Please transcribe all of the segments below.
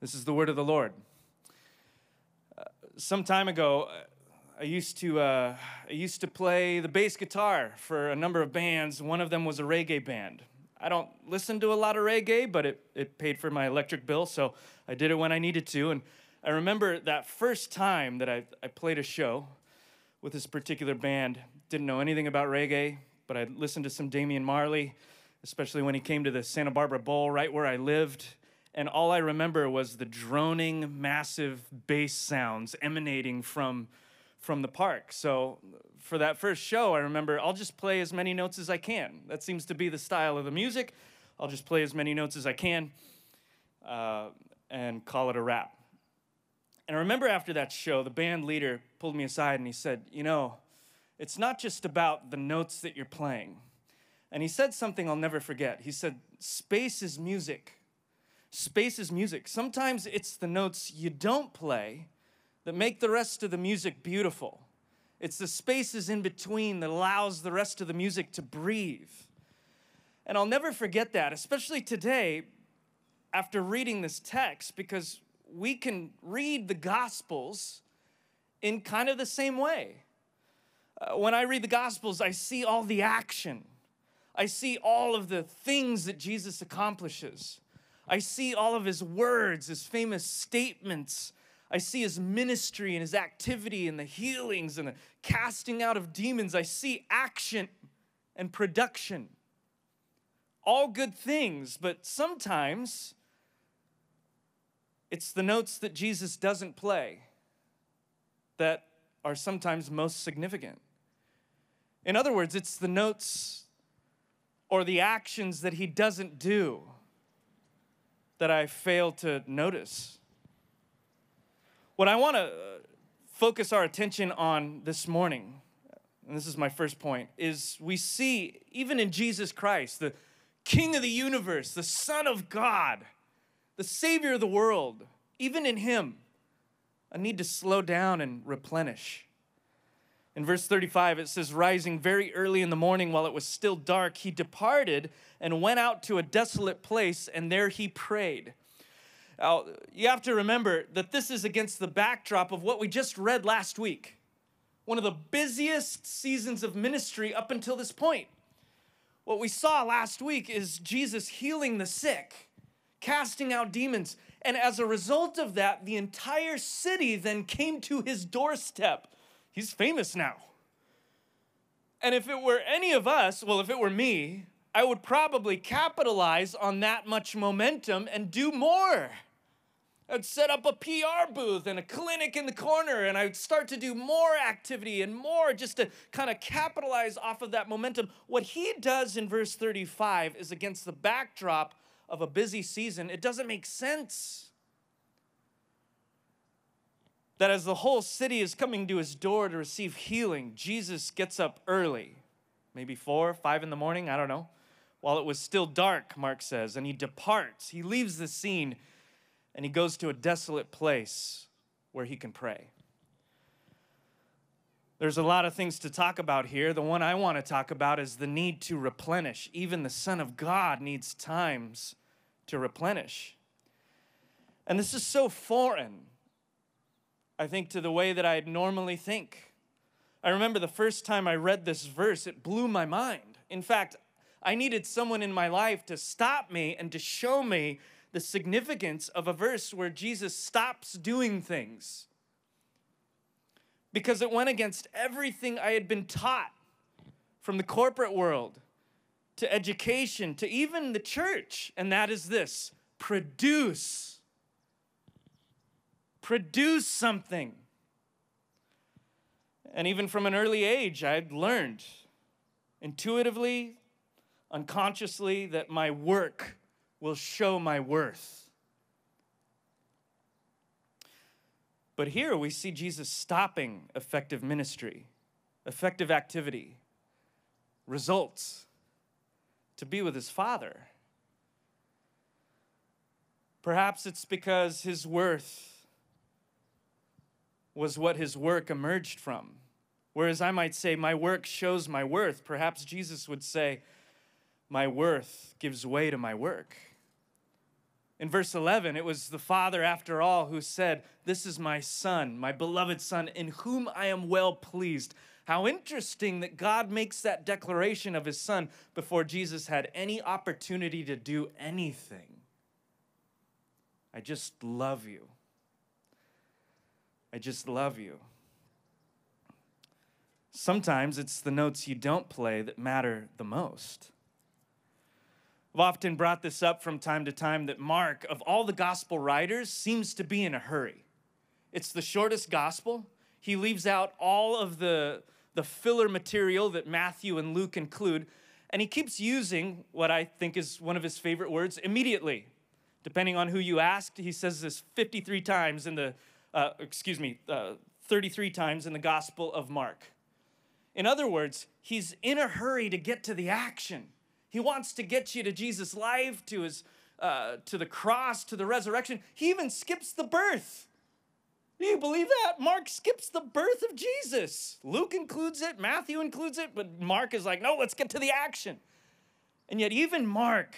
This is the word of the Lord. Uh, some time ago, I used to uh, I used to play the bass guitar for a number of bands. One of them was a reggae band. I don't listen to a lot of reggae, but it, it paid for my electric bill, so I did it when I needed to. And I remember that first time that I, I played a show with this particular band. Didn't know anything about reggae, but I listened to some Damian Marley, especially when he came to the Santa Barbara Bowl, right where I lived. And all I remember was the droning, massive bass sounds emanating from, from the park. So for that first show, I remember I'll just play as many notes as I can. That seems to be the style of the music. I'll just play as many notes as I can uh, and call it a wrap. And I remember after that show, the band leader pulled me aside and he said, You know, it's not just about the notes that you're playing. And he said something I'll never forget. He said, Space is music. Space is music. Sometimes it's the notes you don't play that make the rest of the music beautiful. It's the spaces in between that allows the rest of the music to breathe. And I'll never forget that, especially today after reading this text, because we can read the Gospels in kind of the same way. Uh, when I read the Gospels, I see all the action, I see all of the things that Jesus accomplishes. I see all of his words, his famous statements. I see his ministry and his activity and the healings and the casting out of demons. I see action and production. All good things, but sometimes it's the notes that Jesus doesn't play that are sometimes most significant. In other words, it's the notes or the actions that he doesn't do that I fail to notice. What I want to uh, focus our attention on this morning, and this is my first point, is we see, even in Jesus Christ, the King of the universe, the Son of God, the Savior of the world, even in Him, a need to slow down and replenish. In verse 35, it says, Rising very early in the morning while it was still dark, he departed and went out to a desolate place, and there he prayed. Now, you have to remember that this is against the backdrop of what we just read last week. One of the busiest seasons of ministry up until this point. What we saw last week is Jesus healing the sick casting out demons. And as a result of that, the entire city then came to his doorstep. He's famous now. And if it were any of us, well, if it were me, I would probably capitalize on that much momentum and do more. I'd set up a PR booth and a clinic in the corner, and I'd start to do more activity and more just to kind of capitalize off of that momentum. What he does in verse 35 is against the backdrop of a busy season, it doesn't make sense. That as the whole city is coming to his door to receive healing, Jesus gets up early, maybe four, five in the morning, I don't know, while it was still dark, Mark says, and he departs. He leaves the scene and he goes to a desolate place where he can pray. There's a lot of things to talk about here. The one I want to talk about is the need to replenish. Even the Son of God needs times to replenish. And this is so foreign, I think, to the way that I normally think. I remember the first time I read this verse, it blew my mind. In fact, I needed someone in my life to stop me and to show me the significance of a verse where Jesus stops doing things. Because it went against everything I had been taught from the corporate world to education to even the church, and that is this produce. Produce something. And even from an early age, I'd learned intuitively, unconsciously, that my work will show my worth. But here we see Jesus stopping effective ministry, effective activity, results to be with his Father. Perhaps it's because his worth was what his work emerged from. Whereas I might say, My work shows my worth. Perhaps Jesus would say, My worth gives way to my work. In verse 11, it was the Father, after all, who said, This is my Son, my beloved Son, in whom I am well pleased. How interesting that God makes that declaration of his Son before Jesus had any opportunity to do anything. I just love you. I just love you. Sometimes it's the notes you don't play that matter the most. I've often brought this up from time to time that Mark, of all the gospel writers, seems to be in a hurry. It's the shortest gospel. He leaves out all of the, the filler material that Matthew and Luke include, and he keeps using what I think is one of his favorite words immediately. Depending on who you ask, he says this 53 times in the, uh, excuse me, uh, 33 times in the Gospel of Mark. In other words, he's in a hurry to get to the action. He wants to get you to Jesus' life, to his, uh, to the cross, to the resurrection. He even skips the birth. Do you believe that? Mark skips the birth of Jesus. Luke includes it, Matthew includes it, but Mark is like, no, let's get to the action. And yet, even Mark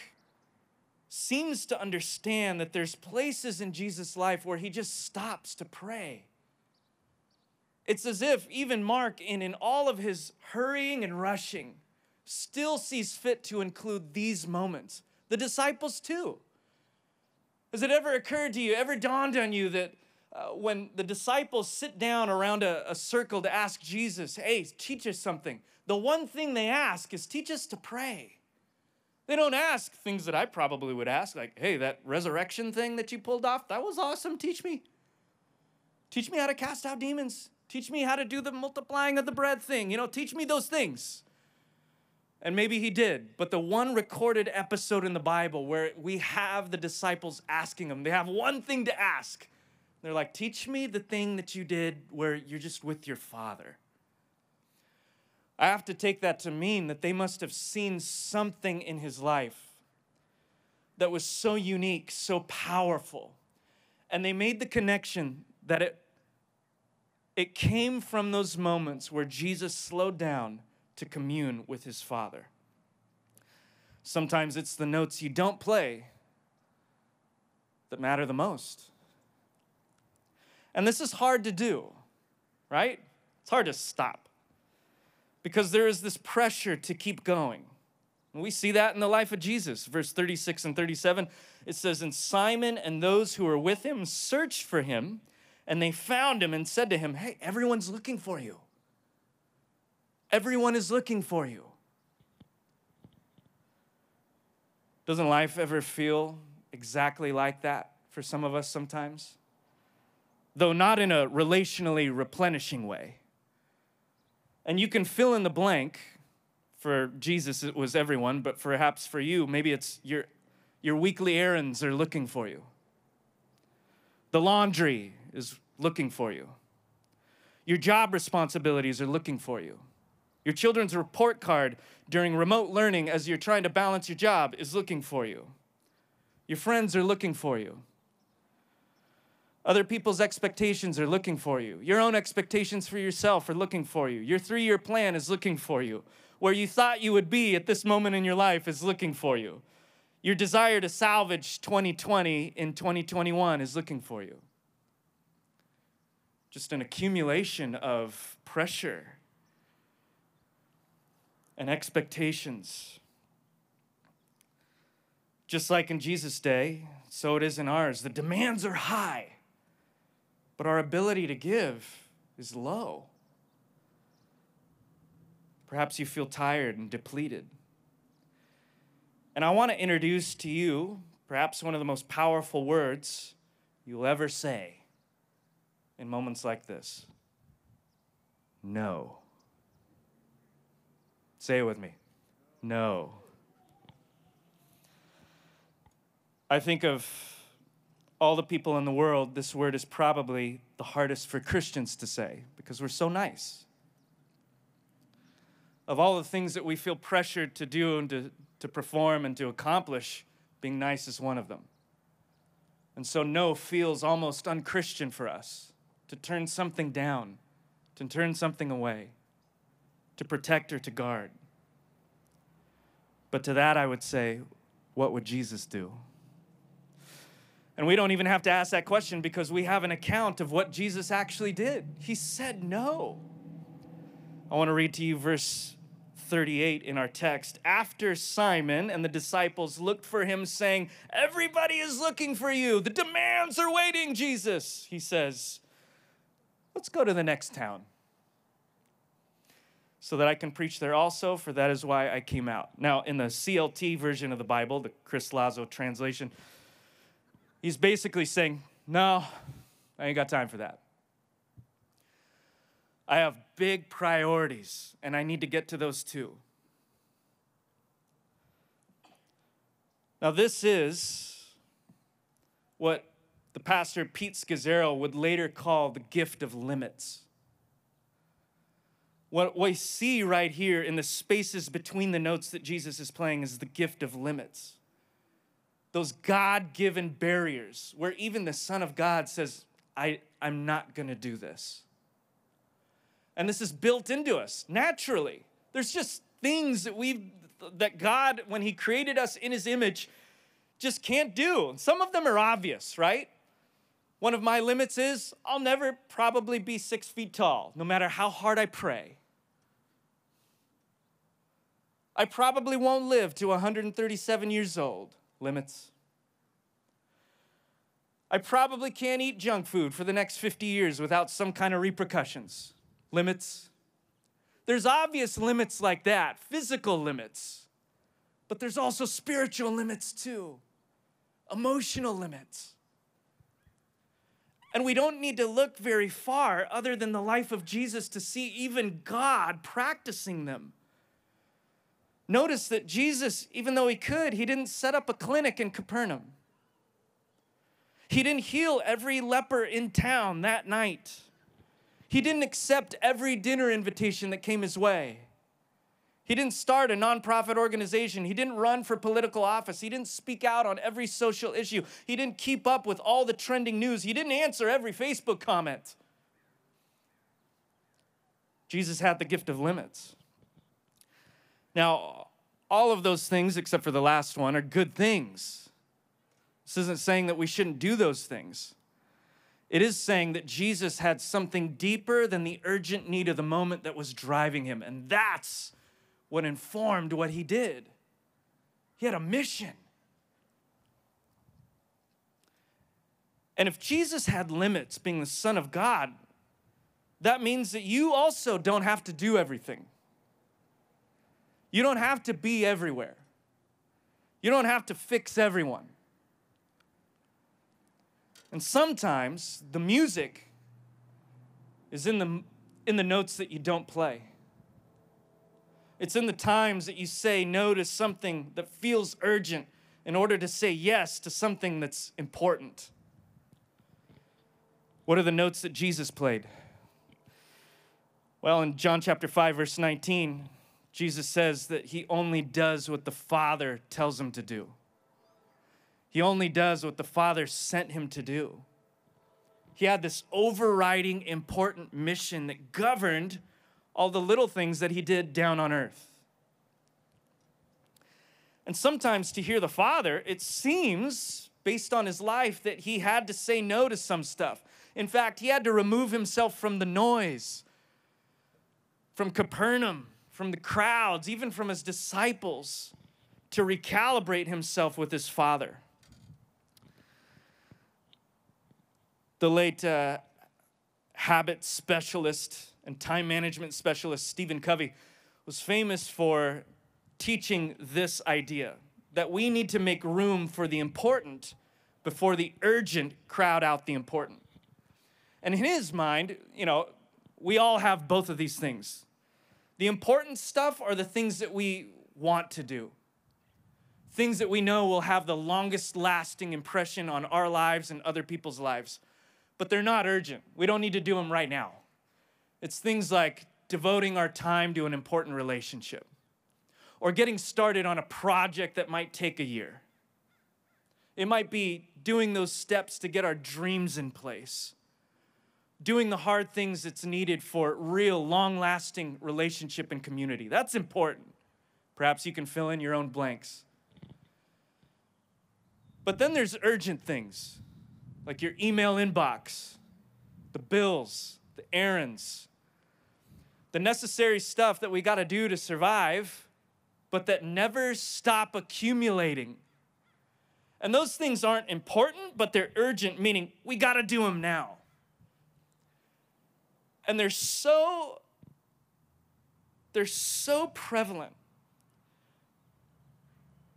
seems to understand that there's places in Jesus' life where he just stops to pray. It's as if even Mark, in, in all of his hurrying and rushing, still sees fit to include these moments. The disciples, too. Has it ever occurred to you, ever dawned on you that uh, when the disciples sit down around a, a circle to ask Jesus, hey, teach us something, the one thing they ask is teach us to pray. They don't ask things that I probably would ask, like, hey, that resurrection thing that you pulled off, that was awesome. Teach me. Teach me how to cast out demons. Teach me how to do the multiplying of the bread thing. You know, teach me those things. And maybe he did, but the one recorded episode in the Bible where we have the disciples asking him, they have one thing to ask. They're like, Teach me the thing that you did where you're just with your father. I have to take that to mean that they must have seen something in his life that was so unique, so powerful. And they made the connection that it, it came from those moments where Jesus slowed down to commune with his Father. Sometimes it's the notes you don't play that matter the most. And this is hard to do, right? It's hard to stop because there is this pressure to keep going. And we see that in the life of Jesus. Verse 36 and 37, it says, And Simon and those who were with him searched for him, and they found him and said to him, Hey, everyone's looking for you. Everyone is looking for you. Doesn't life ever feel exactly like that for some of us sometimes? Though not in a relationally replenishing way. And you can fill in the blank. For Jesus, it was everyone, but perhaps for you, maybe it's your, your weekly errands are looking for you. The laundry is looking for you. Your job responsibilities are looking for you. Your children's report card during remote learning as you're trying to balance your job is looking for you. Your friends are looking for you. Other people's expectations are looking for you. Your own expectations for yourself are looking for you. Your three year plan is looking for you. Where you thought you would be at this moment in your life is looking for you. Your desire to salvage 2020 in 2021 is looking for you. Just an accumulation of pressure and expectations. Just like in Jesus' day, so it is in ours. The demands are high, but our ability to give is low. Perhaps you feel tired and depleted. And I want to introduce to you perhaps one of the most powerful words you'll ever say in moments like this no. Say it with me. No. I think of all the people in the world, this word is probably the hardest for Christians to say because we're so nice. Of all the things that we feel pressured to do and to, to perform and to accomplish, being nice is one of them. And so, no feels almost unchristian for us to turn something down, to turn something away, to protect or to guard. But to that, I would say, what would Jesus do? And we don't even have to ask that question because we have an account of what Jesus actually did. He said no. I want to read to you verse 38 in our text. After Simon and the disciples looked for him, saying, Everybody is looking for you. The demands are waiting, Jesus. He says, Let's go to the next town so that I can preach there also, for that is why I came out. Now, in the CLT version of the Bible, the Chris Lazo translation, he's basically saying, No, I ain't got time for that. I have big priorities, and I need to get to those too. Now, this is what the pastor Pete Scazzero would later call the gift of limits. What we see right here in the spaces between the notes that Jesus is playing is the gift of limits. Those God given barriers where even the Son of God says, I, I'm not gonna do this. And this is built into us naturally. There's just things that we've that God, when He created us in His image, just can't do. Some of them are obvious, right? One of my limits is I'll never probably be six feet tall, no matter how hard I pray. I probably won't live to 137 years old. Limits. I probably can't eat junk food for the next 50 years without some kind of repercussions. Limits. There's obvious limits like that, physical limits. But there's also spiritual limits too, emotional limits. And we don't need to look very far other than the life of Jesus to see even God practicing them. Notice that Jesus, even though he could, he didn't set up a clinic in Capernaum. He didn't heal every leper in town that night. He didn't accept every dinner invitation that came his way. He didn't start a nonprofit organization. He didn't run for political office. He didn't speak out on every social issue. He didn't keep up with all the trending news. He didn't answer every Facebook comment. Jesus had the gift of limits. Now, all of those things, except for the last one, are good things. This isn't saying that we shouldn't do those things. It is saying that Jesus had something deeper than the urgent need of the moment that was driving him. And that's what informed what he did. He had a mission. And if Jesus had limits, being the Son of God, that means that you also don't have to do everything. You don't have to be everywhere. You don't have to fix everyone. And sometimes the music is in the, in the notes that you don't play. It's in the times that you say no to something that feels urgent in order to say yes to something that's important. What are the notes that Jesus played? Well, in John chapter 5, verse 19, Jesus says that he only does what the Father tells him to do. He only does what the Father sent him to do. He had this overriding important mission that governed all the little things that he did down on earth. And sometimes to hear the Father, it seems, based on his life, that he had to say no to some stuff. In fact, he had to remove himself from the noise, from Capernaum, from the crowds, even from his disciples, to recalibrate himself with his father. The late uh, habit specialist and time management specialist Stephen Covey was famous for teaching this idea that we need to make room for the important before the urgent crowd out the important. And in his mind, you know, we all have both of these things the important stuff are the things that we want to do. things that we know will have the longest lasting impression on our lives and other people's lives, but they're not urgent. We don't need to do them right now. It's things like devoting our time to an important relationship or getting started on a project that might take a year. It might be doing those steps to get our dreams in place, doing the hard things that's needed for real, long lasting relationship and community. That's important. Perhaps you can fill in your own blanks. But then there's urgent things like your email inbox, the bills, the errands, the necessary stuff that we got to do to survive, but that never stop accumulating. And those things aren't important, but they're urgent, meaning we got to do them now. And they're so they're so prevalent.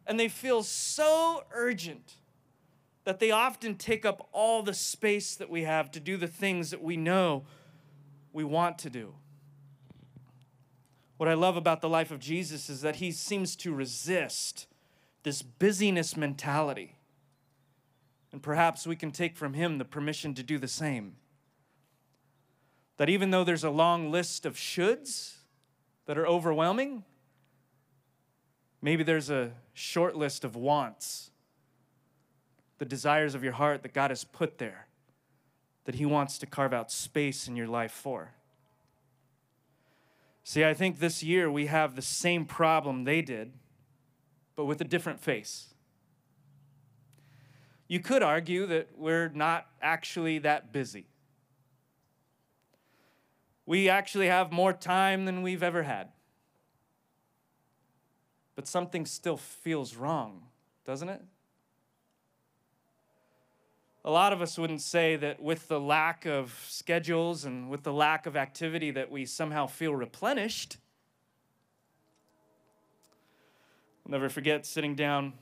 And they feel so urgent that they often take up all the space that we have to do the things that we know we want to do. What I love about the life of Jesus is that he seems to resist this busyness mentality. And perhaps we can take from him the permission to do the same. That even though there's a long list of shoulds that are overwhelming, maybe there's a short list of wants, the desires of your heart that God has put there, that he wants to carve out space in your life for. See, I think this year we have the same problem they did, but with a different face. You could argue that we're not actually that busy. We actually have more time than we've ever had. But something still feels wrong, doesn't it? a lot of us wouldn't say that with the lack of schedules and with the lack of activity that we somehow feel replenished. I'll never forget sitting down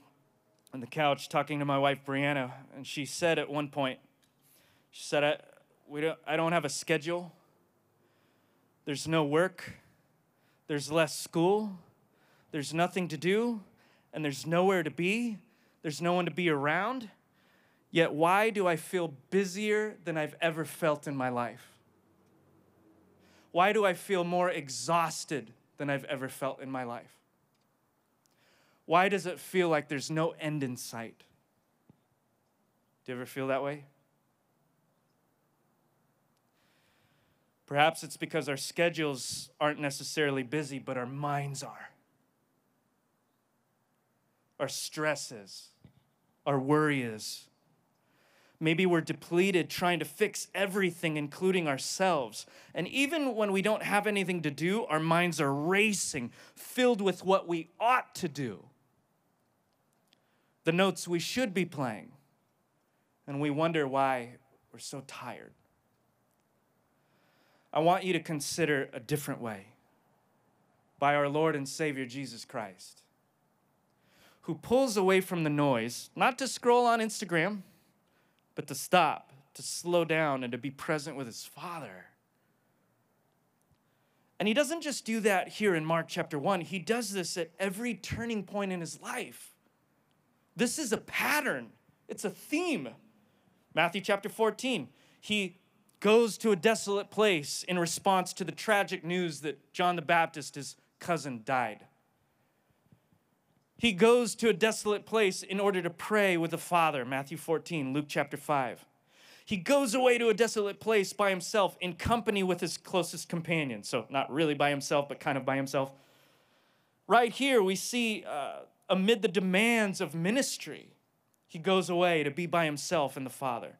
on the couch talking to my wife Brianna, and she said at one point, she said, I, we don't, I don't have a schedule. There's no work. There's less school. There's nothing to do. And there's nowhere to be. There's no one to be around. Yet, why do I feel busier than I've ever felt in my life? Why do I feel more exhausted than I've ever felt in my life? Why does it feel like there's no end in sight? Do you ever feel that way? Perhaps it's because our schedules aren't necessarily busy, but our minds are. Our stresses, our worries. Maybe we're depleted trying to fix everything, including ourselves. And even when we don't have anything to do, our minds are racing, filled with what we ought to do, the notes we should be playing. And we wonder why we're so tired. I want you to consider a different way by our Lord and Savior Jesus Christ, who pulls away from the noise, not to scroll on Instagram but to stop, to slow down, and to be present with his Father. And he doesn't just do that here in Mark chapter 1, he does this at every turning point in his life. This is a pattern, it's a theme. Matthew chapter 14, he goes to a desolate place in response to the tragic news that John the Baptist, his cousin, died. He goes to a desolate place in order to pray with the Father, Matthew 14, Luke chapter 5. He goes away to a desolate place by himself in company with his closest companion. So, not really by himself, but kind of by himself. Right here, we see uh, amid the demands of ministry, he goes away to be by himself and the Father.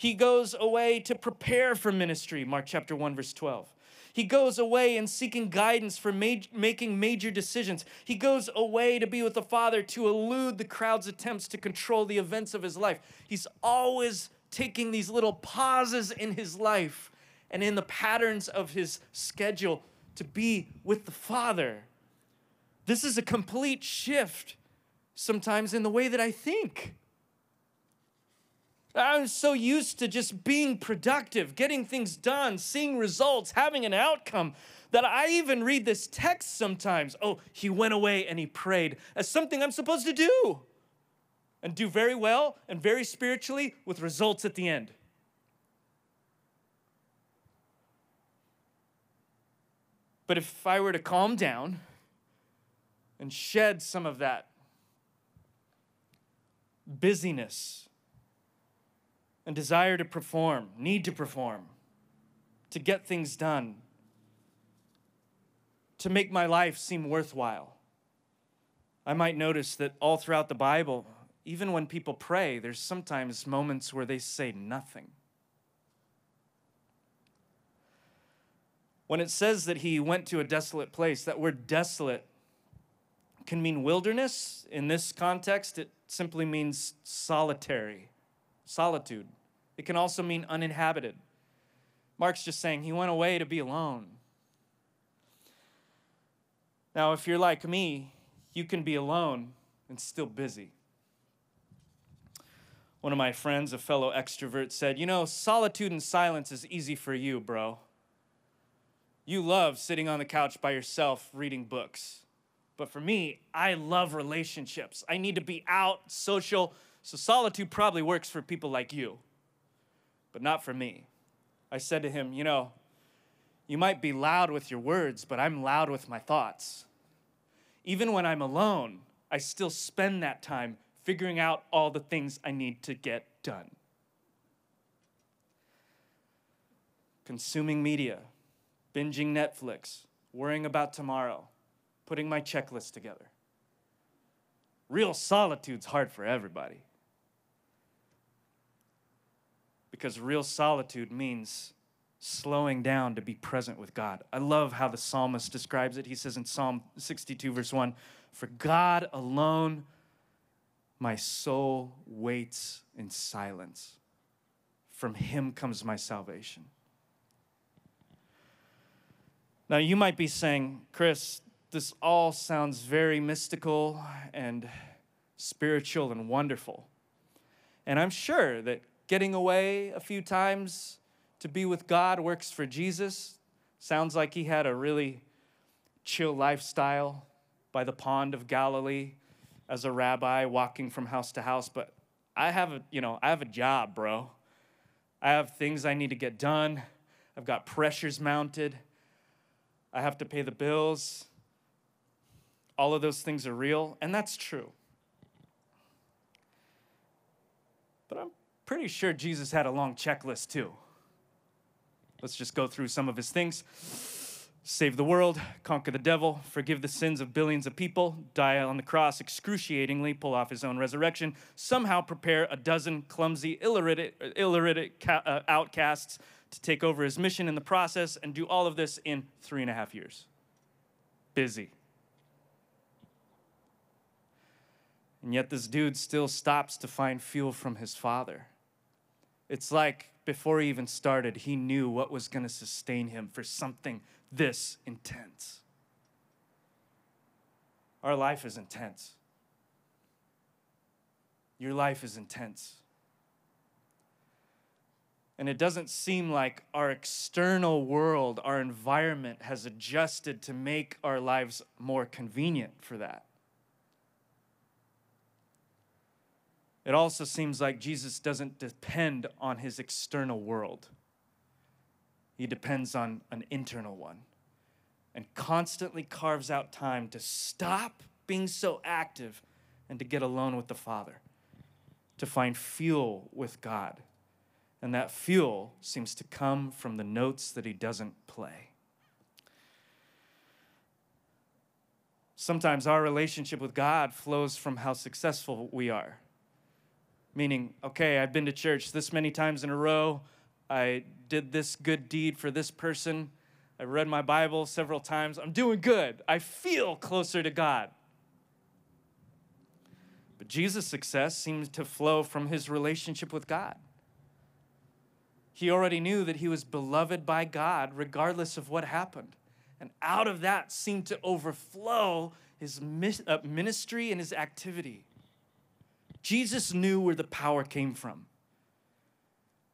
He goes away to prepare for ministry, Mark chapter 1, verse 12. He goes away and seeking guidance for making major decisions. He goes away to be with the Father to elude the crowd's attempts to control the events of his life. He's always taking these little pauses in his life and in the patterns of his schedule to be with the Father. This is a complete shift sometimes in the way that I think. I'm so used to just being productive, getting things done, seeing results, having an outcome that I even read this text sometimes. Oh, he went away and he prayed as something I'm supposed to do and do very well and very spiritually with results at the end. But if I were to calm down and shed some of that busyness and desire to perform, need to perform, to get things done, to make my life seem worthwhile. I might notice that all throughout the Bible, even when people pray, there's sometimes moments where they say nothing. When it says that he went to a desolate place, that word desolate can mean wilderness. In this context, it simply means solitary, solitude. It can also mean uninhabited. Mark's just saying he went away to be alone. Now, if you're like me, you can be alone and still busy. One of my friends, a fellow extrovert, said, You know, solitude and silence is easy for you, bro. You love sitting on the couch by yourself reading books. But for me, I love relationships. I need to be out, social. So solitude probably works for people like you, but not for me. I said to him, You know, you might be loud with your words, but I'm loud with my thoughts. Even when I'm alone, I still spend that time figuring out all the things I need to get done. Consuming media, binging Netflix, worrying about tomorrow, putting my checklist together. Real solitude's hard for everybody. Because real solitude means slowing down to be present with God. I love how the psalmist describes it. He says in Psalm 62, verse 1 For God alone my soul waits in silence. From him comes my salvation. Now, you might be saying, Chris, this all sounds very mystical and spiritual and wonderful. And I'm sure that getting away a few times to be with God works for Jesus. Sounds like he had a really chill lifestyle by the pond of Galilee as a rabbi walking from house to house, but I have a, you know, I have a job, bro. I have things I need to get done. I've got pressures mounted. I have to pay the bills. All of those things are real, and that's true. But I'm pretty sure Jesus had a long checklist too. Let's just go through some of his things save the world, conquer the devil, forgive the sins of billions of people, die on the cross excruciatingly, pull off his own resurrection, somehow prepare a dozen clumsy, illiterate, illiterate uh, outcasts to take over his mission in the process, and do all of this in three and a half years. Busy. And yet, this dude still stops to find fuel from his father. It's like before he even started, he knew what was going to sustain him for something this intense. Our life is intense. Your life is intense. And it doesn't seem like our external world, our environment has adjusted to make our lives more convenient for that. It also seems like Jesus doesn't depend on his external world. He depends on an internal one and constantly carves out time to stop being so active and to get alone with the Father, to find fuel with God. And that fuel seems to come from the notes that he doesn't play. Sometimes our relationship with God flows from how successful we are. Meaning, okay, I've been to church this many times in a row. I did this good deed for this person. I read my Bible several times. I'm doing good. I feel closer to God. But Jesus' success seems to flow from his relationship with God. He already knew that he was beloved by God regardless of what happened. And out of that seemed to overflow his uh, ministry and his activity. Jesus knew where the power came from.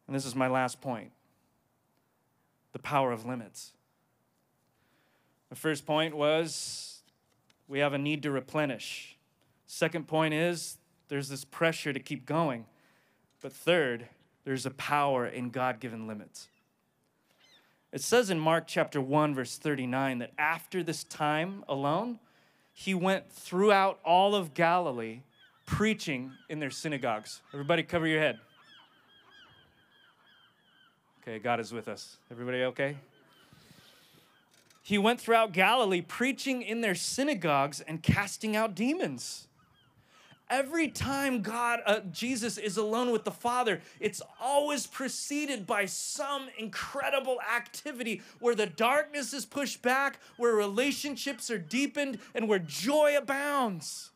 And this is my last point the power of limits. The first point was we have a need to replenish. Second point is there's this pressure to keep going. But third, there's a power in God given limits. It says in Mark chapter 1, verse 39, that after this time alone, he went throughout all of Galilee preaching in their synagogues. Everybody, cover your head. Okay, God is with us. Everybody okay? He went throughout Galilee preaching in their synagogues and casting out demons. Every time God, uh, Jesus is alone with the Father, it's always preceded by some incredible activity where the darkness is pushed back, where relationships are deepened, and where joy abounds.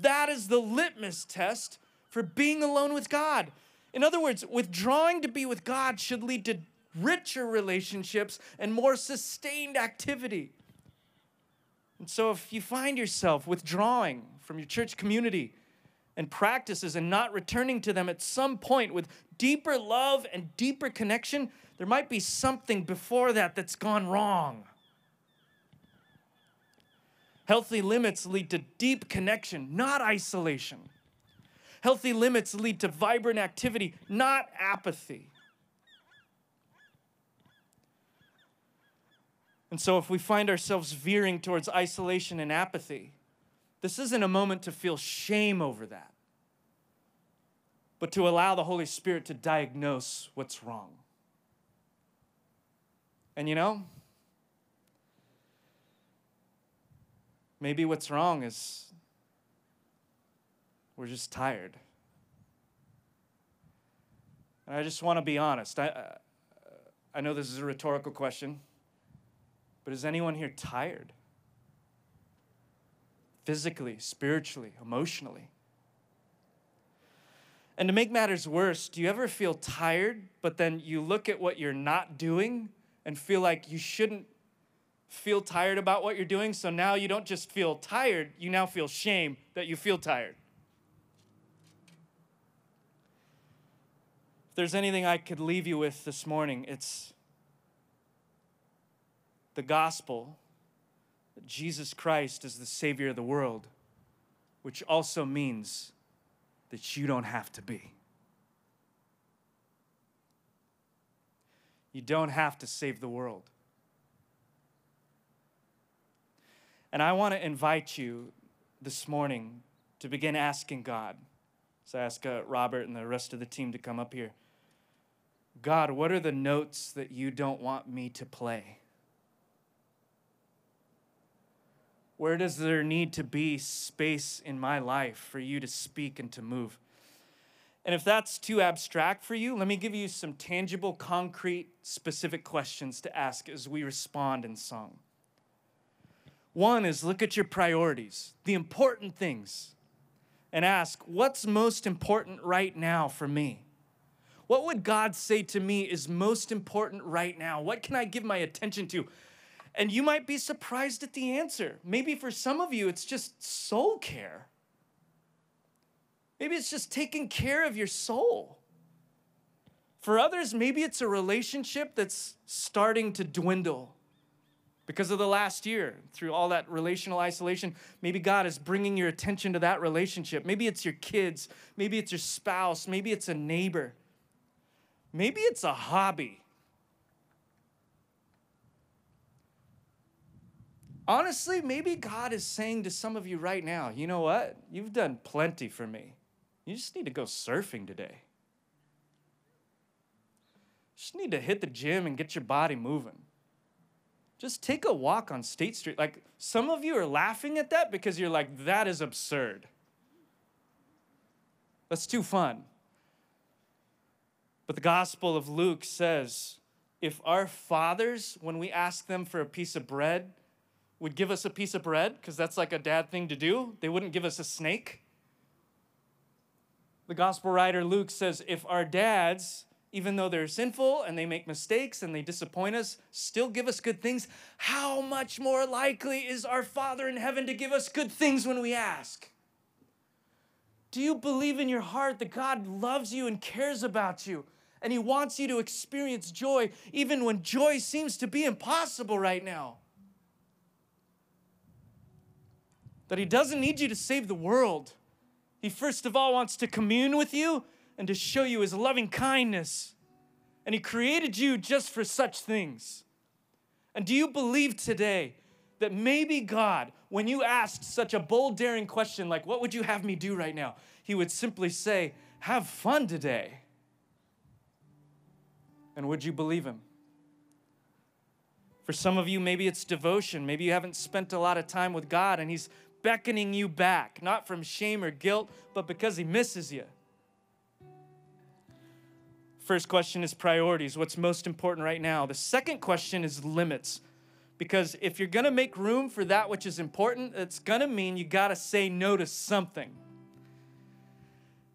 That is the litmus test for being alone with God. In other words, withdrawing to be with God should lead to richer relationships and more sustained activity. And so, if you find yourself withdrawing from your church community and practices and not returning to them at some point with deeper love and deeper connection, there might be something before that that's gone wrong. Healthy limits lead to deep connection, not isolation. Healthy limits lead to vibrant activity, not apathy. And so, if we find ourselves veering towards isolation and apathy, this isn't a moment to feel shame over that, but to allow the Holy Spirit to diagnose what's wrong. And you know, maybe what's wrong is we're just tired. And I just want to be honest. I, I know this is a rhetorical question. But is anyone here tired? Physically, spiritually, emotionally? And to make matters worse, do you ever feel tired, but then you look at what you're not doing and feel like you shouldn't feel tired about what you're doing? So now you don't just feel tired, you now feel shame that you feel tired. If there's anything I could leave you with this morning, it's the gospel that Jesus Christ is the Savior of the world, which also means that you don't have to be. You don't have to save the world. And I want to invite you this morning to begin asking God. So I ask uh, Robert and the rest of the team to come up here. God, what are the notes that you don't want me to play? Where does there need to be space in my life for you to speak and to move? And if that's too abstract for you, let me give you some tangible, concrete, specific questions to ask as we respond in song. One is look at your priorities, the important things, and ask, what's most important right now for me? What would God say to me is most important right now? What can I give my attention to? And you might be surprised at the answer. Maybe for some of you, it's just soul care. Maybe it's just taking care of your soul. For others, maybe it's a relationship that's starting to dwindle because of the last year, through all that relational isolation. Maybe God is bringing your attention to that relationship. Maybe it's your kids. Maybe it's your spouse. Maybe it's a neighbor. Maybe it's a hobby Honestly, maybe God is saying to some of you right now, you know what? You've done plenty for me. You just need to go surfing today. You just need to hit the gym and get your body moving. Just take a walk on State Street. Like some of you are laughing at that because you're like, that is absurd. That's too fun. But the Gospel of Luke says if our fathers, when we ask them for a piece of bread, would give us a piece of bread, because that's like a dad thing to do. They wouldn't give us a snake. The gospel writer Luke says if our dads, even though they're sinful and they make mistakes and they disappoint us, still give us good things, how much more likely is our Father in heaven to give us good things when we ask? Do you believe in your heart that God loves you and cares about you? and He wants you to experience joy even when joy seems to be impossible right now. That He doesn't need you to save the world. He first of all wants to commune with you and to show you His loving kindness. And He created you just for such things. And do you believe today that maybe God, when you asked such a bold, daring question like, What would you have me do right now? He would simply say, Have fun today. And would you believe him? For some of you, maybe it's devotion. Maybe you haven't spent a lot of time with God and He's beckoning you back, not from shame or guilt, but because He misses you. First question is priorities. What's most important right now? The second question is limits. Because if you're gonna make room for that which is important, it's gonna mean you gotta say no to something.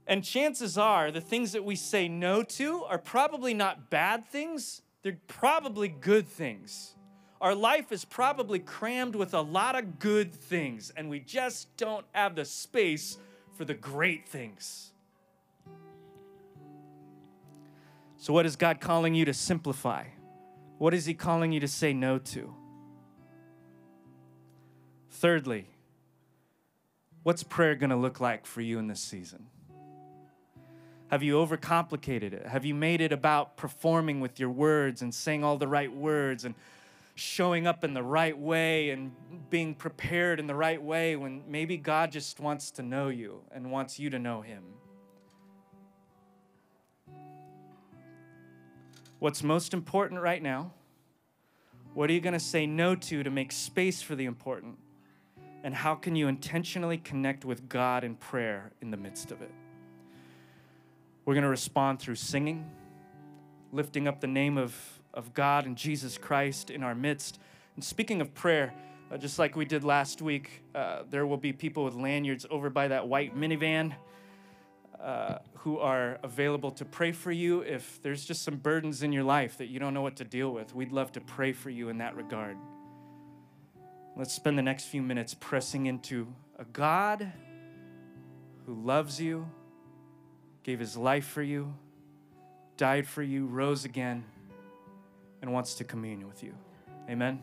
And chances are the things that we say no to are probably not bad things, they're probably good things. Our life is probably crammed with a lot of good things, and we just don't have the space for the great things. So, what is God calling you to simplify? What is He calling you to say no to? Thirdly, what's prayer going to look like for you in this season? Have you overcomplicated it? Have you made it about performing with your words and saying all the right words and showing up in the right way and being prepared in the right way when maybe God just wants to know you and wants you to know Him? What's most important right now? What are you going to say no to to make space for the important? And how can you intentionally connect with God in prayer in the midst of it? We're going to respond through singing, lifting up the name of, of God and Jesus Christ in our midst. And speaking of prayer, uh, just like we did last week, uh, there will be people with lanyards over by that white minivan uh, who are available to pray for you if there's just some burdens in your life that you don't know what to deal with. We'd love to pray for you in that regard. Let's spend the next few minutes pressing into a God who loves you, gave his life for you, died for you, rose again, and wants to commune with you. Amen?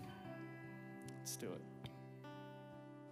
Let's do it.